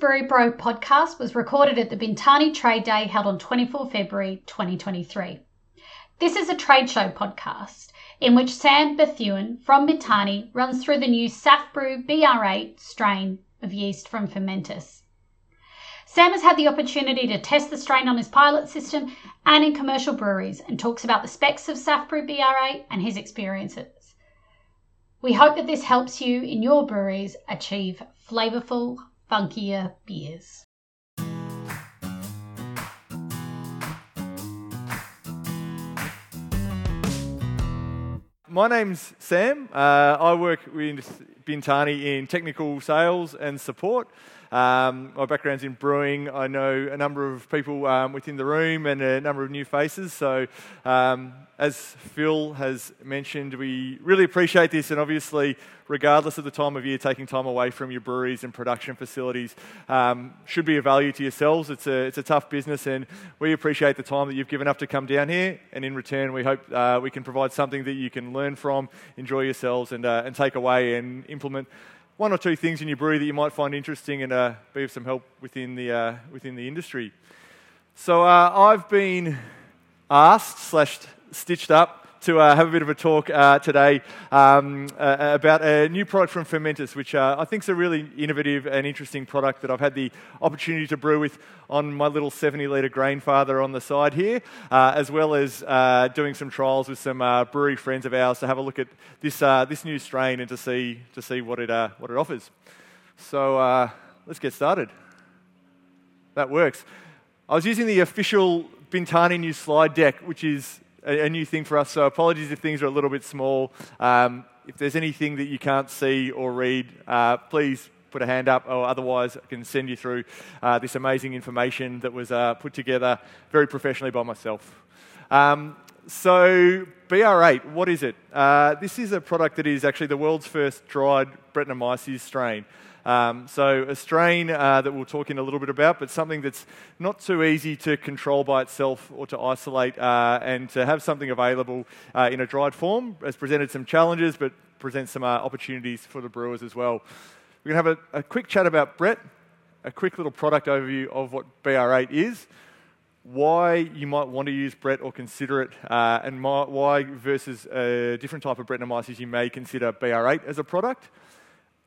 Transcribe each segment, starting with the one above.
Brewery Pro podcast was recorded at the Bintani Trade Day held on 24 February 2023. This is a trade show podcast in which Sam Bethune from Bintani runs through the new SAF Brew BR8 strain of yeast from Fermentis. Sam has had the opportunity to test the strain on his pilot system and in commercial breweries and talks about the specs of SAF Brew BR8 and his experiences. We hope that this helps you in your breweries achieve flavourful, funkier beers. My name's Sam. Uh, I work with Bintani in technical sales and support. Um, my background's in brewing. I know a number of people um, within the room and a number of new faces. So, um, as Phil has mentioned, we really appreciate this. And obviously, regardless of the time of year, taking time away from your breweries and production facilities um, should be a value to yourselves. It's a, it's a tough business, and we appreciate the time that you've given up to come down here. And in return, we hope uh, we can provide something that you can learn from, enjoy yourselves, and, uh, and take away and implement one or two things in your brewery that you might find interesting and uh, be of some help within the, uh, within the industry. So uh, I've been asked slash stitched up to uh, have a bit of a talk uh, today um, uh, about a new product from Fermentis, which uh, I think is a really innovative and interesting product that I've had the opportunity to brew with on my little 70 litre Grainfather on the side here, uh, as well as uh, doing some trials with some brewery friends of ours to have a look at this, this new strain and to see, to see what, it, what it offers. So let's get started. That works. I was using the official Bintani new slide deck, which is a, new thing for us. So apologies if things are a little bit small. Um, if there's anything that you can't see or read, uh, please put a hand up, or otherwise I can send you through uh, this amazing information that was uh, put together very professionally by myself. Um, so, BR8, what is it? Uh, this is a product that is actually the world's first dried Brettanomyces strain. Um, so, a strain uh, that we'll talk in a little bit about, but something that's not too easy to control by itself or to isolate, uh, and to have something available uh, in a dried form has presented some challenges, but presents some uh, opportunities for the brewers as well. We're going to have a, a quick chat about Brett, a quick little product overview of what BR8 is why you might want to use Brett or consider it, uh, and my, why versus a different type of Brettanomyces you may consider BR8 as a product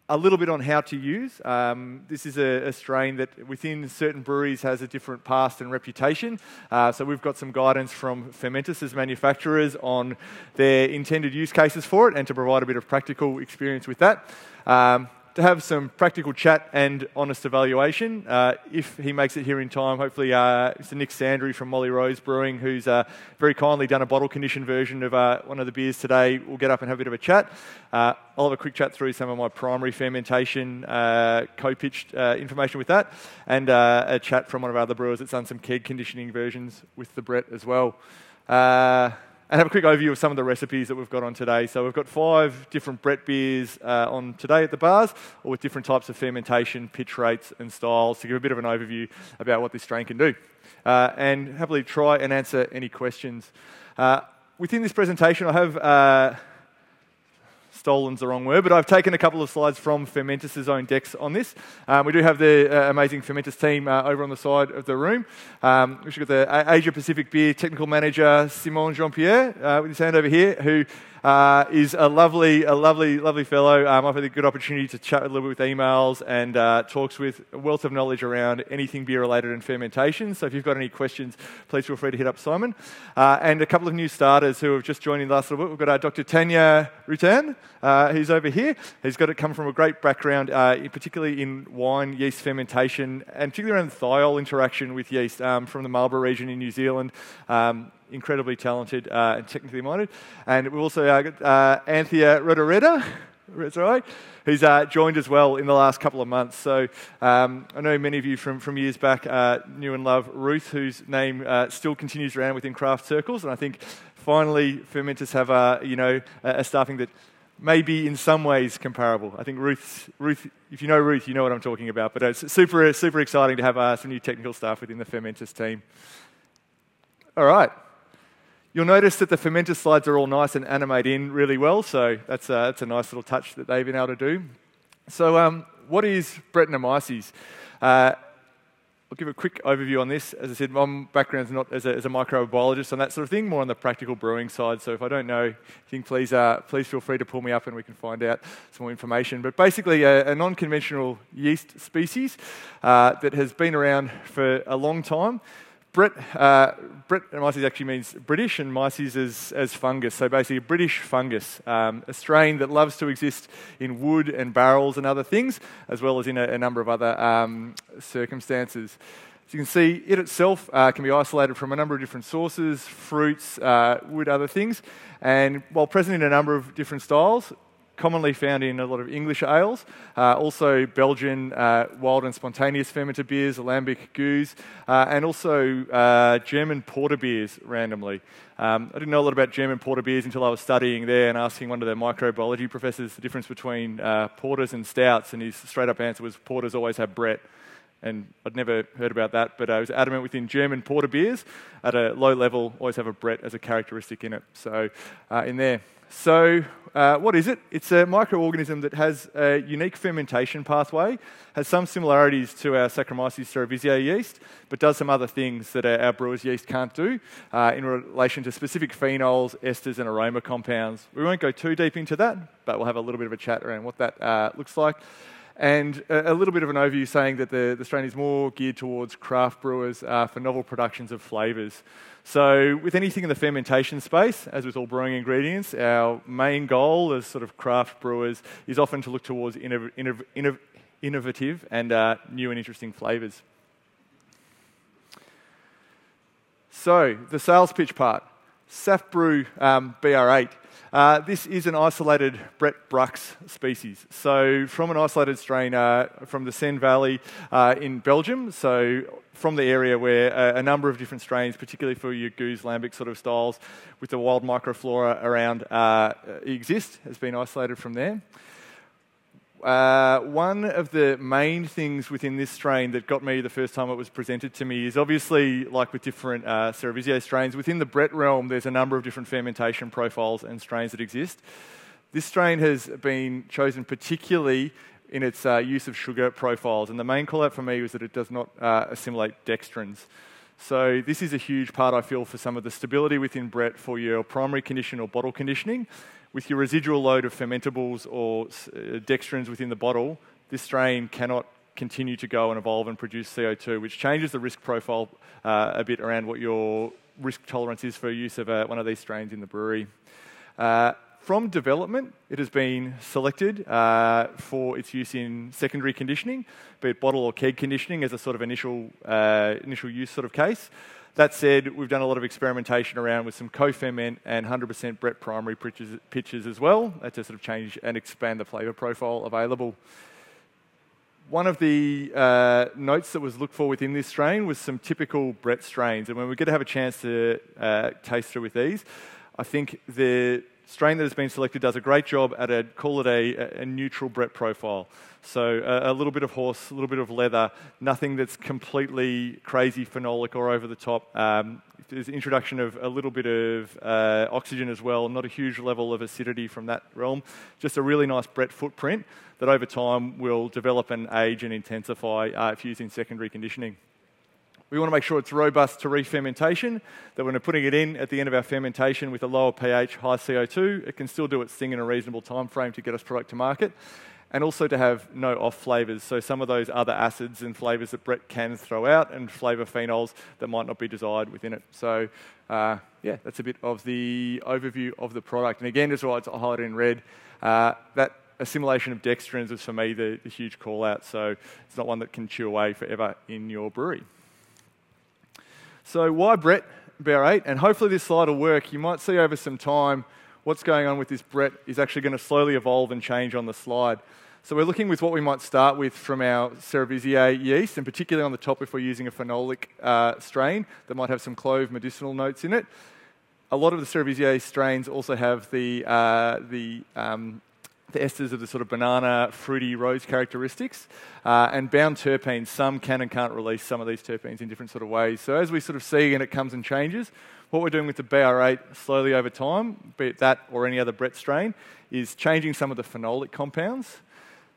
a little bit on how to use. Um, this is a, a, strain that within certain breweries has a different past and reputation. Uh, so we've got some guidance from Fermentis as manufacturers on their intended use cases for it and to provide a bit of practical experience with that. Um, to have some practical chat and honest evaluation. Uh, if he makes it here in time, hopefully, uh, Mr. Nick Sandry from Molly Rose Brewing, who's uh, very kindly done a bottle conditioned version of uh, one of the beers today, will get up and have a bit of a chat. Uh, I'll have a quick chat through some of my primary fermentation uh, co pitched information with that, and a chat from one of our other brewers that's done some keg conditioning versions with the Brett as well and have a quick overview of some of the recipes that we've got on today. So we've got five different Brett beers uh, on today at the bars, all with different types of fermentation, pitch rates, and styles to give a bit of an overview about what this strain can do. Uh, and happily try and answer any questions. Uh, within this presentation, I have uh, stolen's the wrong word, but I've taken a couple of slides from Fermentis' own decks on this. Um, we do have the uh, amazing Fermentis team uh, over on the side of the room. Um, we've got the Asia Pacific Beer Technical Manager, Simon Jean-Pierre, uh, with his hand over here, who uh, is a lovely, a lovely, lovely fellow. Um, I've had a good opportunity to chat a little bit with emails and uh, talks with a wealth of knowledge around anything beer related and fermentation. So if you've got any questions, please feel free to hit up Simon. Uh, and a couple of new starters who have just joined in the last little bit. We've got uh, Dr. Tanya Rutan, uh, who's over here. He's got it come from a great background, uh, particularly in wine, yeast fermentation, and particularly around thiol interaction with yeast um, from the Marlborough region in New Zealand. Um, incredibly talented uh, and technically minded. And we've also uh, got uh, Anthea Rodoreda, that's right, who's uh, joined as well in the last couple of months. So um, I know many of you from, from years back uh, knew and love Ruth, whose name uh, still continues around within craft circles. And I think finally Fermentis have a, you know, a staffing that may be in some ways comparable. I think Ruth, Ruth, if you know Ruth, you know what I'm talking about. But it's super, super exciting to have uh, some new technical staff within the Fermentis team. All right. You'll notice that the fermenter slides are all nice and animate in really well, so that's a, that's a nice little touch that they've been able to do. So um, what is Brettanomyces? Uh, I'll give a quick overview on this. As I said, my background is not as a, as a, microbiologist and that sort of thing, more on the practical brewing side. So if I don't know anything, please, uh, please feel free to pull me up and we can find out some more information. But basically, a, a non conventional yeast species uh, that has been around for a long time. Brett, uh, Brettanomyces actually means British, and myces as, as fungus. So basically, a British fungus, um, a strain that loves to exist in wood and barrels and other things, as well as in a, a number of other um, circumstances. As you can see, it itself uh, can be isolated from a number of different sources, fruits, uh, wood, other things. And while present in a number of different styles, commonly found in a lot of English ales, uh, also Belgian uh, wild and spontaneous fermented beers, a lambic gueuze, uh, and also uh, German porter beers randomly. Um, I didn't know a lot about German porter beers until I was studying there and asking one of their microbiology professors the difference between uh, porters and stouts, and his straight up answer was porters always have Brett. And I'd never heard about that, but I was adamant within German porter beers at a low level, always have a Brett as a characteristic in it. So, uh, in there. So, uh, what is it? It's a microorganism that has a unique fermentation pathway, has some similarities to our Saccharomyces cerevisiae yeast, but does some other things that our brewer's yeast can't do uh, in relation to specific phenols, esters, and aroma compounds. We won't go too deep into that, but we'll have a little bit of a chat around what that uh, looks like and a, little bit of an overview saying that the, the strain is more geared towards craft brewers uh, for novel productions of flavours. So, with anything in the fermentation space, as with all brewing ingredients, our main goal as sort of craft brewers is often to look towards innov- innov- innov- innovative and uh, new and interesting flavours. So, the sales pitch part. SAF um, BR8 uh, this is an isolated Brett Brux species. So, from an isolated strain uh, from the Senne Valley uh, in Belgium, so from the area where a, a, number of different strains, particularly for your gueuze, lambic sort of styles, with the wild microflora around, uh, exist, has been isolated from there. Uh, one of the main things within this strain that got me the first time it was presented to me is obviously, like with different uh, Cerevisiae strains, within the Brett realm, there's a number of different fermentation profiles and strains that exist. This strain has been chosen particularly in its uh, use of sugar profiles, and the main call out for me was that it does not uh, assimilate dextrins. So, this is a huge part, I feel, for some of the stability within Brett for your primary condition or bottle conditioning with your residual load of fermentables or uh, dextrins within the bottle, this strain cannot continue to go and evolve and produce CO2, which changes the risk profile uh, a bit around what your risk tolerance is for use of uh, one of these strains in the brewery. Uh, from development, it has been selected uh, for its use in secondary conditioning, be it bottle or keg conditioning as a sort of initial, uh, initial use sort of case. That said, we've done a lot of experimentation around with some co-ferment and 100% Brett primary pitches, pitches as well to sort of change and expand the flavour profile available. One of the uh, notes that was looked for within this strain was some typical Brett strains. And when we get to have a chance to uh, taste through with these, I think the strain that has been selected does a great job at a, call it a, a neutral Brett profile. So a, a, little bit of horse, a little bit of leather, nothing that's completely crazy phenolic or over the top. Um, there's introduction of a little bit of uh, oxygen as well, not a huge level of acidity from that realm. Just a really nice Brett footprint that over time will develop and age and intensify uh, if used in secondary conditioning. We want to make sure it's robust to re-fermentation, that when we're putting it in at the end of our fermentation with a lower pH, high CO2, it can still do its thing in a reasonable time frame to get us product to market. And also to have no off flavours, so some of those other acids and flavours that Brett can throw out and flavour phenols that might not be desired within it. So, uh, yeah, that's a bit of the overview of the product. And again, just why it's highlighted in red, uh, that assimilation of dextrins is for me the, the huge call out. So it's not one that can chew away forever in your brewery. So, why Brett BR8? And hopefully, this slide will work. You might see over some time what's going on with this Brett is actually going to slowly evolve and change on the slide. So, we're looking with what we might start with from our Cerevisiae yeast, and particularly on the top if we're using a phenolic uh, strain that might have some clove medicinal notes in it. A lot of the Cerevisiae strains also have the, uh, the um, the esters of the sort of banana, fruity, rose characteristics. Uh, and bound terpenes, some can and can't release some of these terpenes in different sort of ways. So as we sort of see and it comes and changes, what we're doing with the BR8 slowly over time, be it that or any other Brett strain, is changing some of the phenolic compounds.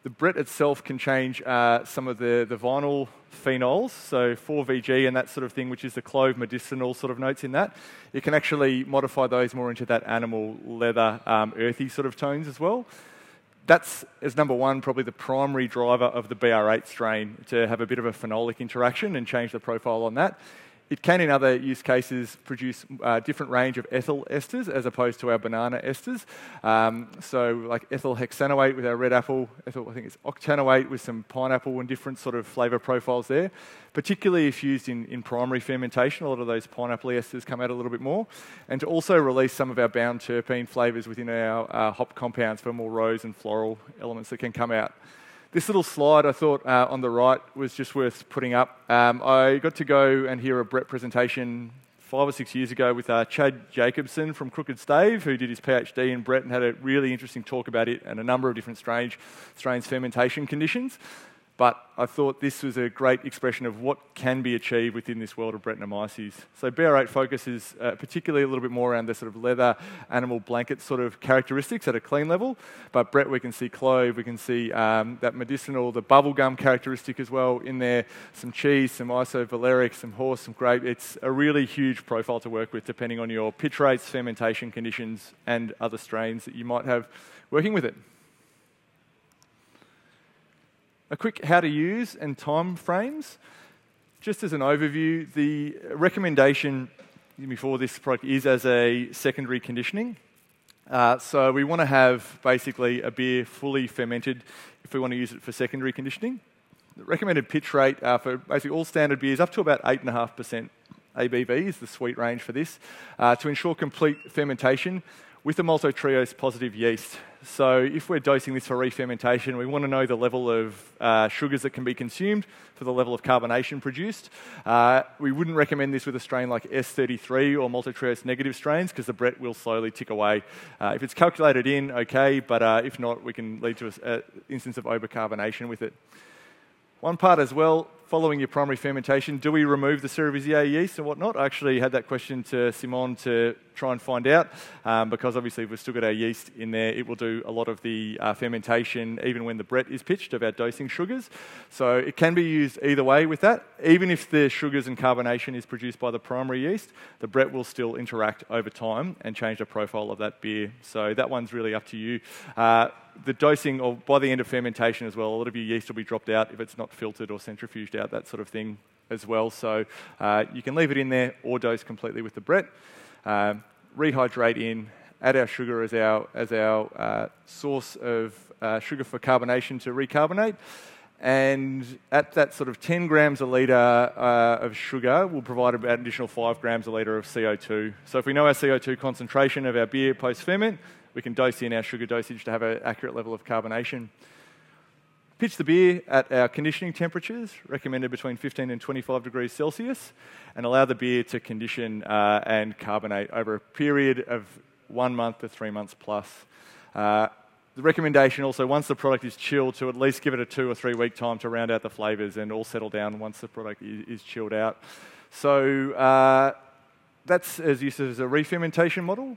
the Brett itself can change uh, some of the, the vinyl phenols, so 4VG and that sort of thing, which is the clove medicinal sort of notes in that. It can actually modify those more into that animal leather, um, earthy sort of tones as well. That's, as number one, probably the primary driver of the BR8 strain to have a bit of a phenolic interaction and change the profile on that. It can, in other use cases, produce a uh, different range of ethyl esters as opposed to our banana esters. Um, so, like ethyl hexanoate with our red apple, ethyl, I think it's octanoate with some pineapple and different sort of flavour profiles there. Particularly if used in, in primary fermentation, a lot of those pineapple esters come out a little bit more. And to also release some of our bound terpene flavours within our uh, hop compounds for more rose and floral elements that can come out. This little slide I thought uh, on the right was just worth putting up. Um, I got to go and hear a Brett presentation five or six years ago with uh, Chad Yakobson from Crooked Stave, who did his PhD in Brett and had a really interesting talk about it and a number of different strange, strains fermentation conditions. But I thought this was a great expression of what can be achieved within this world of Brettanomyces. So BR8 focuses uh, particularly a little bit more around the sort of leather, animal blanket sort of characteristics at a clean level. But Brett, we can see clove, we can see um, that medicinal, the bubblegum characteristic as well in there, some cheese, some isovaleric, some horse, some grape. It's a really huge profile to work with depending on your pitch rates, fermentation conditions, and other strains that you might have working with it. A quick how to use and time frames. Just as an overview, the recommendation before this product is as a secondary conditioning. Uh, so we want to have basically a beer fully fermented if we want to use it for secondary conditioning. The recommended pitch rate uh, for basically all standard beers up to about 8.5% ABV is the sweet range for this uh, to ensure complete fermentation with the maltotriose positive yeast. So if we're dosing this for re-fermentation, we want to know the level of uh, sugars that can be consumed for the level of carbonation produced. Uh, we wouldn't recommend this with a strain like S33 or maltotriose negative strains because the Brett will slowly tick away. Uh, if it's calculated in, okay, but uh, if not, we can lead to an instance of overcarbonation with it. One part as well, following your primary fermentation, do we remove the cerevisiae yeast and whatnot? I actually had that question to Simon to try and find out um, because obviously if we've still got our yeast in there, it will do a lot of the uh, fermentation even when the Brett is pitched of our dosing sugars. So it can be used either way with that. Even if the sugars and carbonation is produced by the primary yeast, the Brett will still interact over time and change the profile of that beer. So that one's really up to you. Uh, the dosing, or by the end of fermentation as well, a lot of your yeast will be dropped out if it's not filtered or centrifuged out, that sort of thing as well. So uh, you can leave it in there or dose completely with the Brett. Um, rehydrate in, add our sugar as our, as our uh, source of uh, sugar for carbonation to recarbonate. And at that sort of 10 grams a litre uh, of sugar, we'll provide about an additional 5 grams a litre of CO2. So if we know our CO2 concentration of our beer post ferment, we can dose in our sugar dosage to have an accurate level of carbonation. Pitch the beer at our conditioning temperatures, recommended between 15 and 25 degrees Celsius, and allow the beer to condition uh, and carbonate over a period of one month to three months plus. Uh, the recommendation also, once the product is chilled, to at least give it a two or three week time to round out the flavours and all settle down once the product is, chilled out. So uh, that's as used as a re-fermentation model.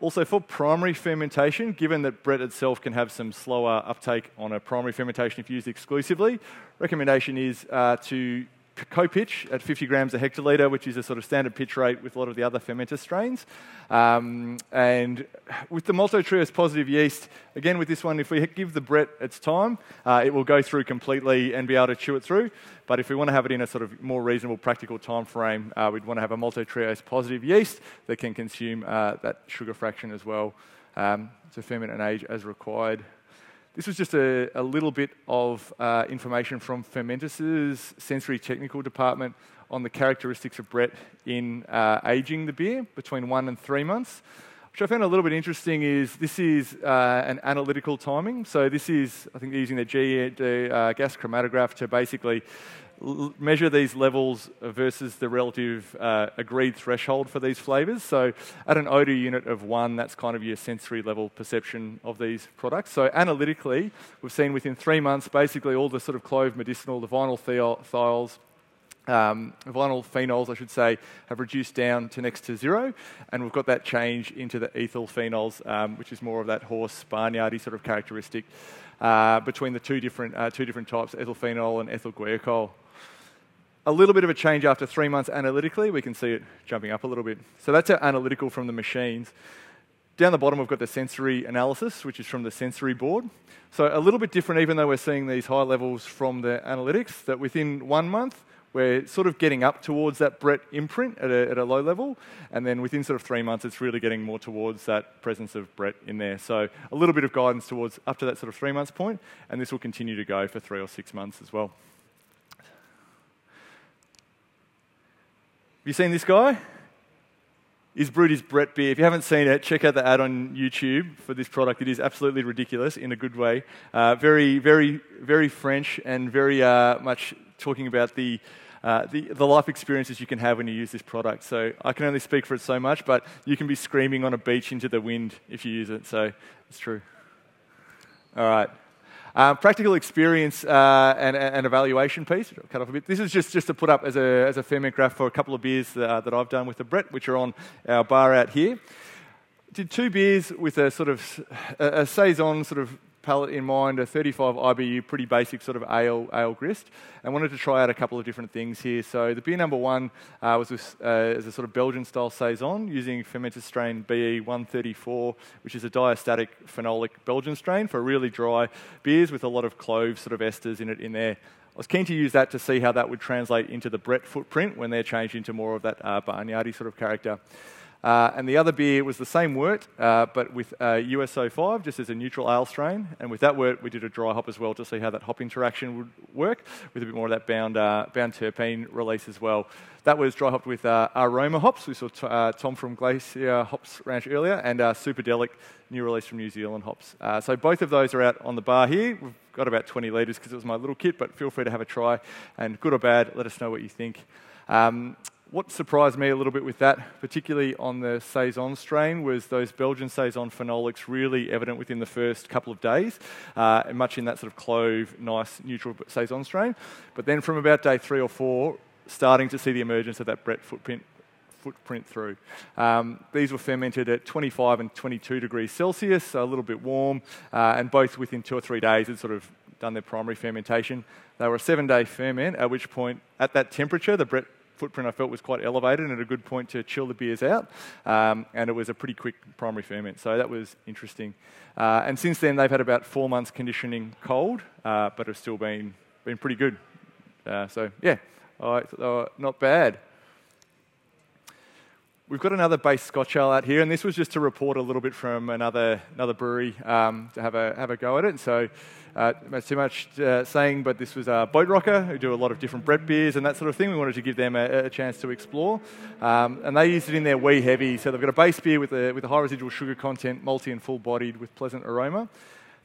Also, for primary fermentation, given that Brett itself can have some slower uptake on a primary fermentation if used exclusively, recommendation is uh, to co-pitch at 50 grams a hectolitre, which is a sort of standard pitch rate with a lot of the other fermenter strains. Um, and with the maltotriose positive yeast, again with this one, if we give the Brett its time, uh, it will go through completely and be able to chew it through. But if we want to have it in a sort of more reasonable, practical time frame, uh, we'd want to have a maltotriose positive yeast that can consume uh, that sugar fraction as well um, to ferment and age as required. This was just a, a little bit of uh, information from Fermentis' sensory technical department on the characteristics of Brett in uh, aging the beer between one and three months. Which I found a little bit interesting is this is uh, an analytical timing. So this is, I think, using the, G, the uh, gas chromatograph to basically measure these levels versus the relative uh, agreed threshold for these flavors. So at an odor unit of one, that's kind of your sensory level perception of these products. So analytically, we've seen within three months, basically all the sort of clove medicinal, the vinyl thiols, um, vinyl phenols, I should say, have reduced down to next to zero, and we've got that change into the ethyl phenols, um, which is more of that horse barnyardy sort of characteristic. uh, between the two different, uh, two different types, ethylphenol and ethyl guaiacol. A little bit of a change after three months analytically. We can see it jumping up a little bit. So that's our analytical from the machines. Down the bottom, we've got the sensory analysis, which is from the sensory board. So a little bit different, even though we're seeing these high levels from the analytics, that within one month, we're sort of getting up towards that Brett imprint at a, at a, low level, and then within sort of three months, it's really getting more towards that presence of Brett in there. So a little bit of guidance towards up to that sort of three months point, and this will continue to go for three or six months as well. You seen this guy? is Brett beer. If you haven't seen it, check out the ad on YouTube for this product. It is absolutely ridiculous in a good way. Uh, very, very, very French and very uh, much talking about the, uh, the, the life experiences you can have when you use this product. So I can only speak for it so much, but you can be screaming on a beach into the wind if you use it. So it's true. All right. Um, practical experience uh, and, and, evaluation piece, cut off a bit. This is just, just to put up as a, as a ferment graph for a couple of beers that, uh, that I've done with the Brett, which are on our bar out here. Did two beers with a sort of a, a saison sort of palate in mind, a 35 IBU, pretty basic sort of ale, ale grist, and wanted to try out a couple of different things here. So the beer number one uh, was uh, a sort of Belgian-style saison using Fermentis strain BE 134, which is a diastatic phenolic Belgian strain for really dry beers with a lot of clove sort of esters in it in there. I was keen to use that to see how that would translate into the Brett footprint when they're changed into more of that uh, barnyardy sort of character. Uh, and the other beer was the same wort, uh, but with uh, US-05, just as a neutral ale strain. And with that wort, we did a dry hop as well to see how that hop interaction would work with a bit more of that bound, uh, bound terpene release as well. That was dry hopped with uh, aroma hops. We saw uh, Tom from Glacier Hops Ranch earlier, and Superdelic, new release from New Zealand hops. so both of those are out on the bar here. We've got about 20 litres because it was my little kit, but feel free to have a try. And good or bad, let us know what you think. Um, what surprised me a little bit with that, particularly on the Saison strain, was those Belgian Saison phenolics really evident within the first couple of days, uh, and much in that sort of clove, nice, neutral Saison strain. But then from about day three or four, starting to see the emergence of that Brett footprint footprint through. Um, these were fermented at 25 and 22 degrees Celsius, so a little bit warm, uh, and both within two or three days had sort of done their primary fermentation. They were a seven day ferment, at which point, at that temperature, the Brett footprint I felt was quite elevated and at a good point to chill the beers out. Um, and it was a pretty quick primary ferment, so that was interesting. Uh, and since then, they've had about four months conditioning cold, uh, but have still been, been pretty good. Uh, so, yeah, not bad. We've got another base Scotch ale out here, and this was just to report a little bit from another, another brewery um, to have a, have a go at it. So, uh, too much uh, saying, but this was uh, Boat Rocker, who do a lot of different Brett beers and that sort of thing. We wanted to give them a, a chance to explore. Um, and they used it in their wee heavy. So they've got a base beer with a, with a high residual sugar content, malty and full bodied with pleasant aroma.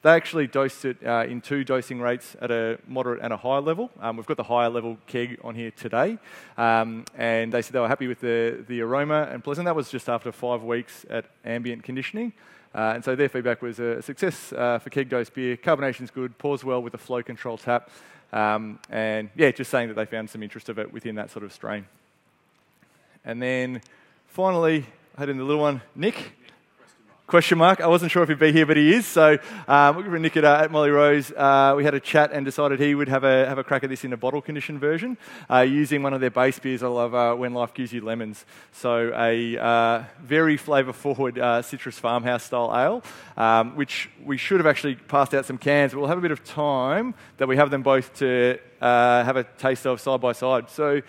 They actually dosed it uh, in two dosing rates at a moderate and a high level. Um, we've got the higher level keg on here today. Um, and they said they were happy with the, the aroma and pleasant. That was just after five weeks at ambient conditioning. Uh, and so their feedback was a success uh, for keg dose beer. Carbonation's good, pours well with a flow control tap. Um, and yeah, just saying that they found some interest of it within that sort of strain. And then finally, I had in the little one, Nick. Question mark. I wasn't sure if he'd be here, but he is. So, um, looking for Nick at, uh, at Molly Rose. Uh, we had a chat and decided he would have a, have a crack at this in a bottle conditioned version uh, using one of their base beers I love, uh, When Life Gives You Lemons. So, a uh, very flavour forward uh, citrus farmhouse style ale, um, which we should have actually passed out some cans, but we'll have a bit of time that we have them both to have a taste of side by side. So,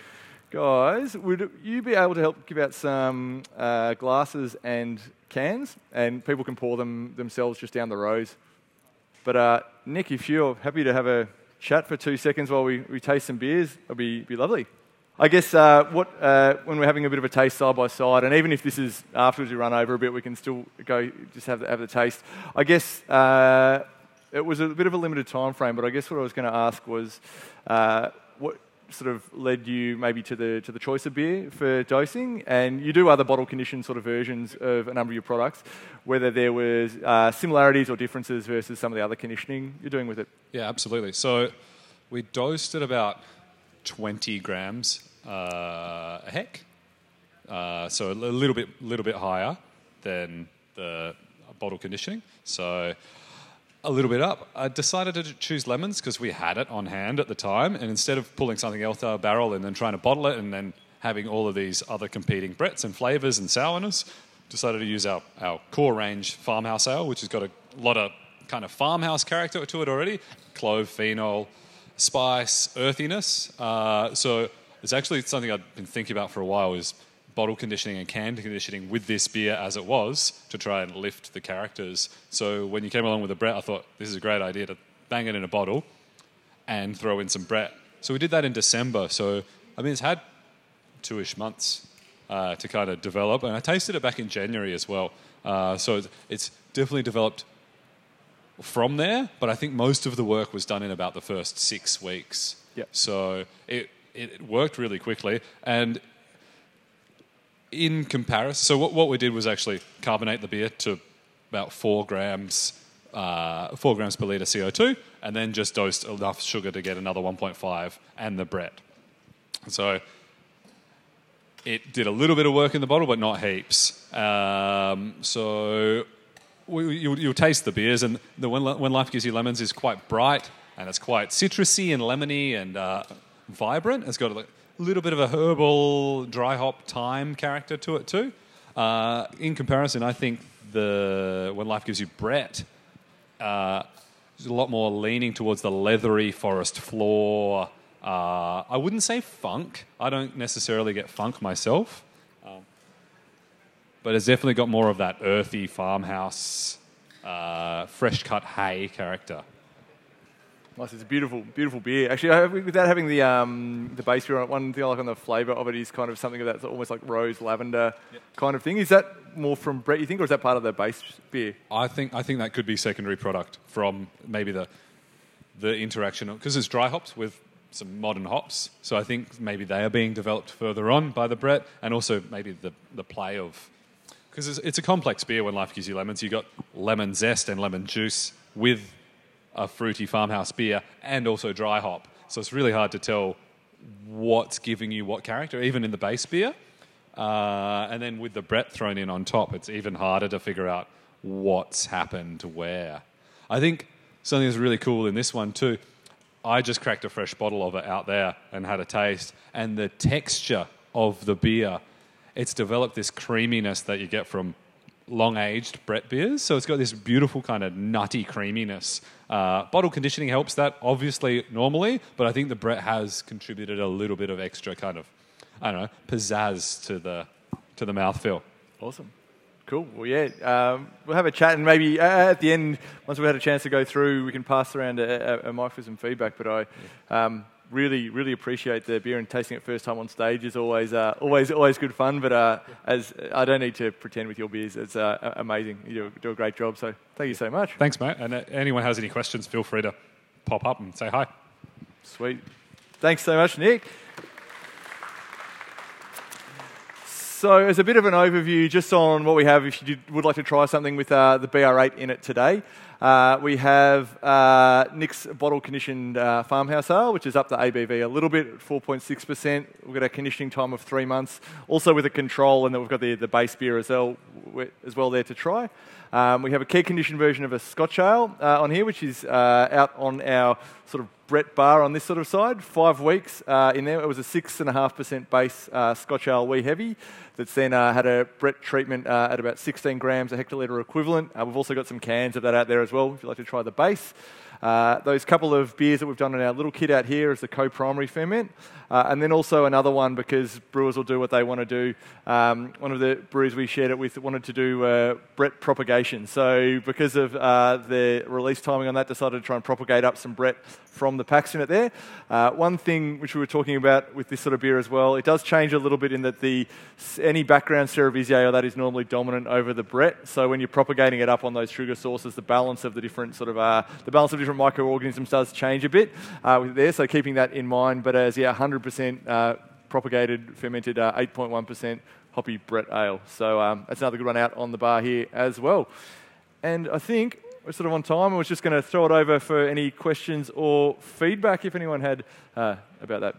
guys, would you be able to help give out some glasses and cans, and people can pour them themselves just down the rows. But uh, Nick, if you're happy to have a chat for two seconds while we, we taste some beers, it'll be, be lovely. I guess uh, what, uh, when we're having a bit of a taste side by side, and even if this is afterwards we run over a bit, we can still go just have the, have the taste. I guess uh, it was a bit of a limited time frame, but I guess what I was going to ask was uh, sort of led you maybe to the to the choice of beer for dosing, and you do other bottle conditioned sort of versions of a number of your products. Whether there was uh, similarities or differences versus some of the other conditioning you're doing with it. Yeah, absolutely. So we dosed at about 20 grams uh, a heck, uh, so a little bit little bit higher than the bottle conditioning. So a little bit up. I decided to choose lemons because we had it on hand at the time, and instead of pulling something else out of a barrel and then trying to bottle it and then having all of these other competing Bretts and flavors and sourness, decided to use our, our core range farmhouse ale, which has got a lot of kind of farmhouse character to it already clove, phenol, spice, earthiness. Uh, so it's actually something I've been thinking about for a while is bottle conditioning and can conditioning with this beer as it was to try and lift the characters. So when you came along with the Brett, I thought this is a great idea to bang it in a bottle and throw in some Brett. So we did that in December. So I mean, it's had two-ish months uh, to kind of develop, and I tasted it back in January as well. Uh, so it's, it's definitely developed from there, but I think most of the work was done in about the first six weeks. Yep. So it, it worked really quickly, and in comparison, so what, what we did was actually carbonate the beer to about four grams, uh, four grams per liter CO2, and then just dosed enough sugar to get another 1.5 and the Brett. So it did a little bit of work in the bottle, but not heaps. Um, so we, you, you'll taste the beers, and the when, when Life Gives You Lemons is quite bright, and it's quite citrusy and lemony and uh, vibrant. It's got a little bit of a herbal, dry hop, time character to it too. Uh, in comparison, I think the When Life Gives You Brett uh, a lot more leaning towards the leathery forest floor. Uh, I wouldn't say funk. I don't necessarily get funk myself. Um, but it's definitely got more of that earthy farmhouse, uh, fresh cut hay character. Nice. It's a beautiful, beautiful beer. Actually, I- without having the um, the base beer on it, one thing I like on the flavour of it is kind of something that's almost like rose lavender kind of thing. Is that more from Brett, you think, or is that part of the base beer? I think I think that could be secondary product from maybe the the interaction because it's dry hops with some modern hops. So I think maybe they are being developed further on by the Brett, and also maybe the the play of because it's, it's a complex beer when life gives you lemons. You got lemon zest and lemon juice with a fruity farmhouse beer and also dry hop. So it's really hard to tell what's giving you what character, even in the base beer. Uh, and then with the Brett thrown in on top, it's even harder to figure out what's happened where. I think something that's really cool in this one too. I just cracked a fresh bottle of it out there and had a taste, and the texture of the beer, it's developed this creaminess that you get from long aged Brett beers. So it's got this beautiful kind of nutty creaminess. Uh, bottle conditioning helps that, obviously, normally, but I think the Brett has contributed a little bit of extra kind of, I don't know, pizzazz to the, to the mouthfeel. Awesome. Cool. Well, yeah, um, we'll have a chat, and maybe uh, at the end, once we've had a chance to go through, we can pass around a, a, a mic for some feedback. But I um, really, really appreciate the beer and tasting it first time on stage is always, uh, always, always good fun. But uh, as I don't need to pretend with your beers, it's uh, amazing. You do, a great job. So thank you so much. Thanks, mate. And uh, anyone has any questions, feel free to pop up and say hi. Sweet. Thanks so much, Nick. So, as a bit of an overview, just on what we have, if you did, would like to try something with uh, the BR8 in it today, uh, we have uh, Nick's bottle conditioned uh, farmhouse ale, which is up the ABV a little bit, 4.6%. We've got a conditioning time of three months, also with a control, and then we've got the, the base beer as well, as well there to try. Um, we have a keg conditioned version of a Scotch ale uh, on here, which is uh, out on our sort of Brett bar on this sort of side. Five weeks uh, in there. It was a six and a half percent base uh, Scotch ale wee heavy that's then uh, had a Brett treatment uh, at about 16 grams a hectolitre equivalent. we've also got some cans of that out there as well if you'd like to try the base. Uh, those couple of beers that we've done in our little kit out here is the co-primary ferment, uh, and then also another one because brewers will do what they want to do. Um, one of the breweries we shared it with wanted to do uh, Brett propagation, so because of uh, the release timing on that, decided to try and propagate up some Brett from the packs in it there. Uh, one thing which we were talking about with this sort of beer as well, it does change a little bit in that the any background Cerevisiae that is normally dominant over the Brett. So when you're propagating it up on those sugar sources, the balance of the different sort of the balance of different microorganisms does change a bit uh, with there. So keeping that in mind. But as yeah, 100% uh, propagated fermented 8.1% hoppy Brett ale. So um, that's another good one out on the bar here as well. And I think we're sort of on time. I was just going to throw it over for any questions or feedback if anyone had uh, about that.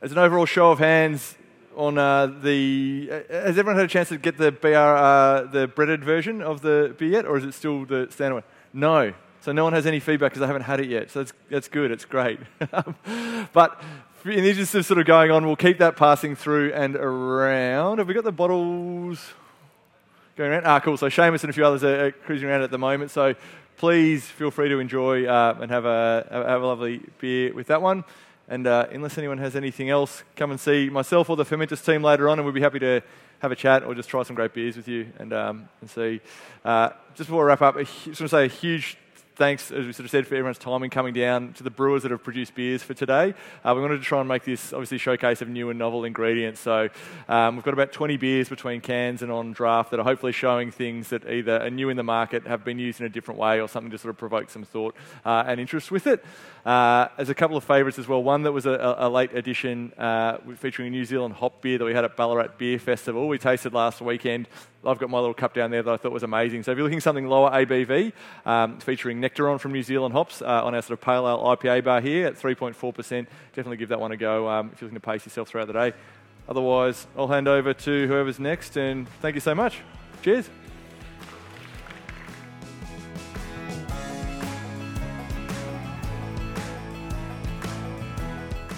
As an overall show of hands, on uh, the. Uh, has everyone had a chance to get the BR, uh, the Bretted version of the beer yet, or is it still the standard one? No. So no one has any feedback because I haven't had it yet. So that's, that's good. It's great. but in the interest of sort of going on, we'll keep that passing through and around. Have we got the bottles going around? Ah, cool. So Seamus and a few others are cruising around at the moment. So please feel free to enjoy uh, and have a, have a lovely beer with that one. And uh, unless anyone has anything else, come and see myself or the Fermentis team later on, and we'll be happy to have a chat or just try some great beers with you and, um, and see. Uh, just before I wrap up, I just want to say a huge thanks, as we sort of said, for everyone's time in coming down to the brewers that have produced beers for today. Uh, we wanted to try and make this obviously showcase of new and novel ingredients. So um, we've got about 20 beers between cans and on draft that are hopefully showing things that either are new in the market, have been used in a different way, or something to sort of provoke some thought uh, and interest with it. Uh, there's a couple of favourites as well. One that was a, a late edition uh, featuring a New Zealand hop beer that we had at Ballarat Beer Festival. We tasted last weekend. I've got my little cup down there that I thought was amazing. So if you're looking something lower ABV, um, featuring Nectaron from New Zealand hops uh, on our sort of pale ale IPA bar here at 3.4%, definitely give that one a go um, if you're looking to pace yourself throughout the day. Otherwise, I'll hand over to whoever's next, and thank you so much. Cheers.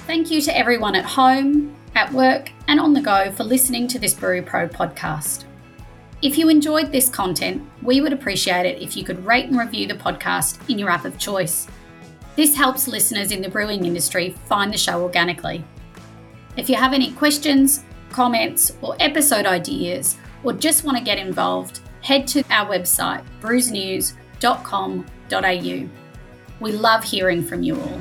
Thank you to everyone at home, at work, and on the go for listening to this Brew Pro podcast. If you enjoyed this content, we would appreciate it if you could rate and review the podcast in your app of choice. This helps listeners in the brewing industry find the show organically. If you have any questions, comments, or episode ideas, or just want to get involved, head to our website, brewsnews.com.au. We love hearing from you all.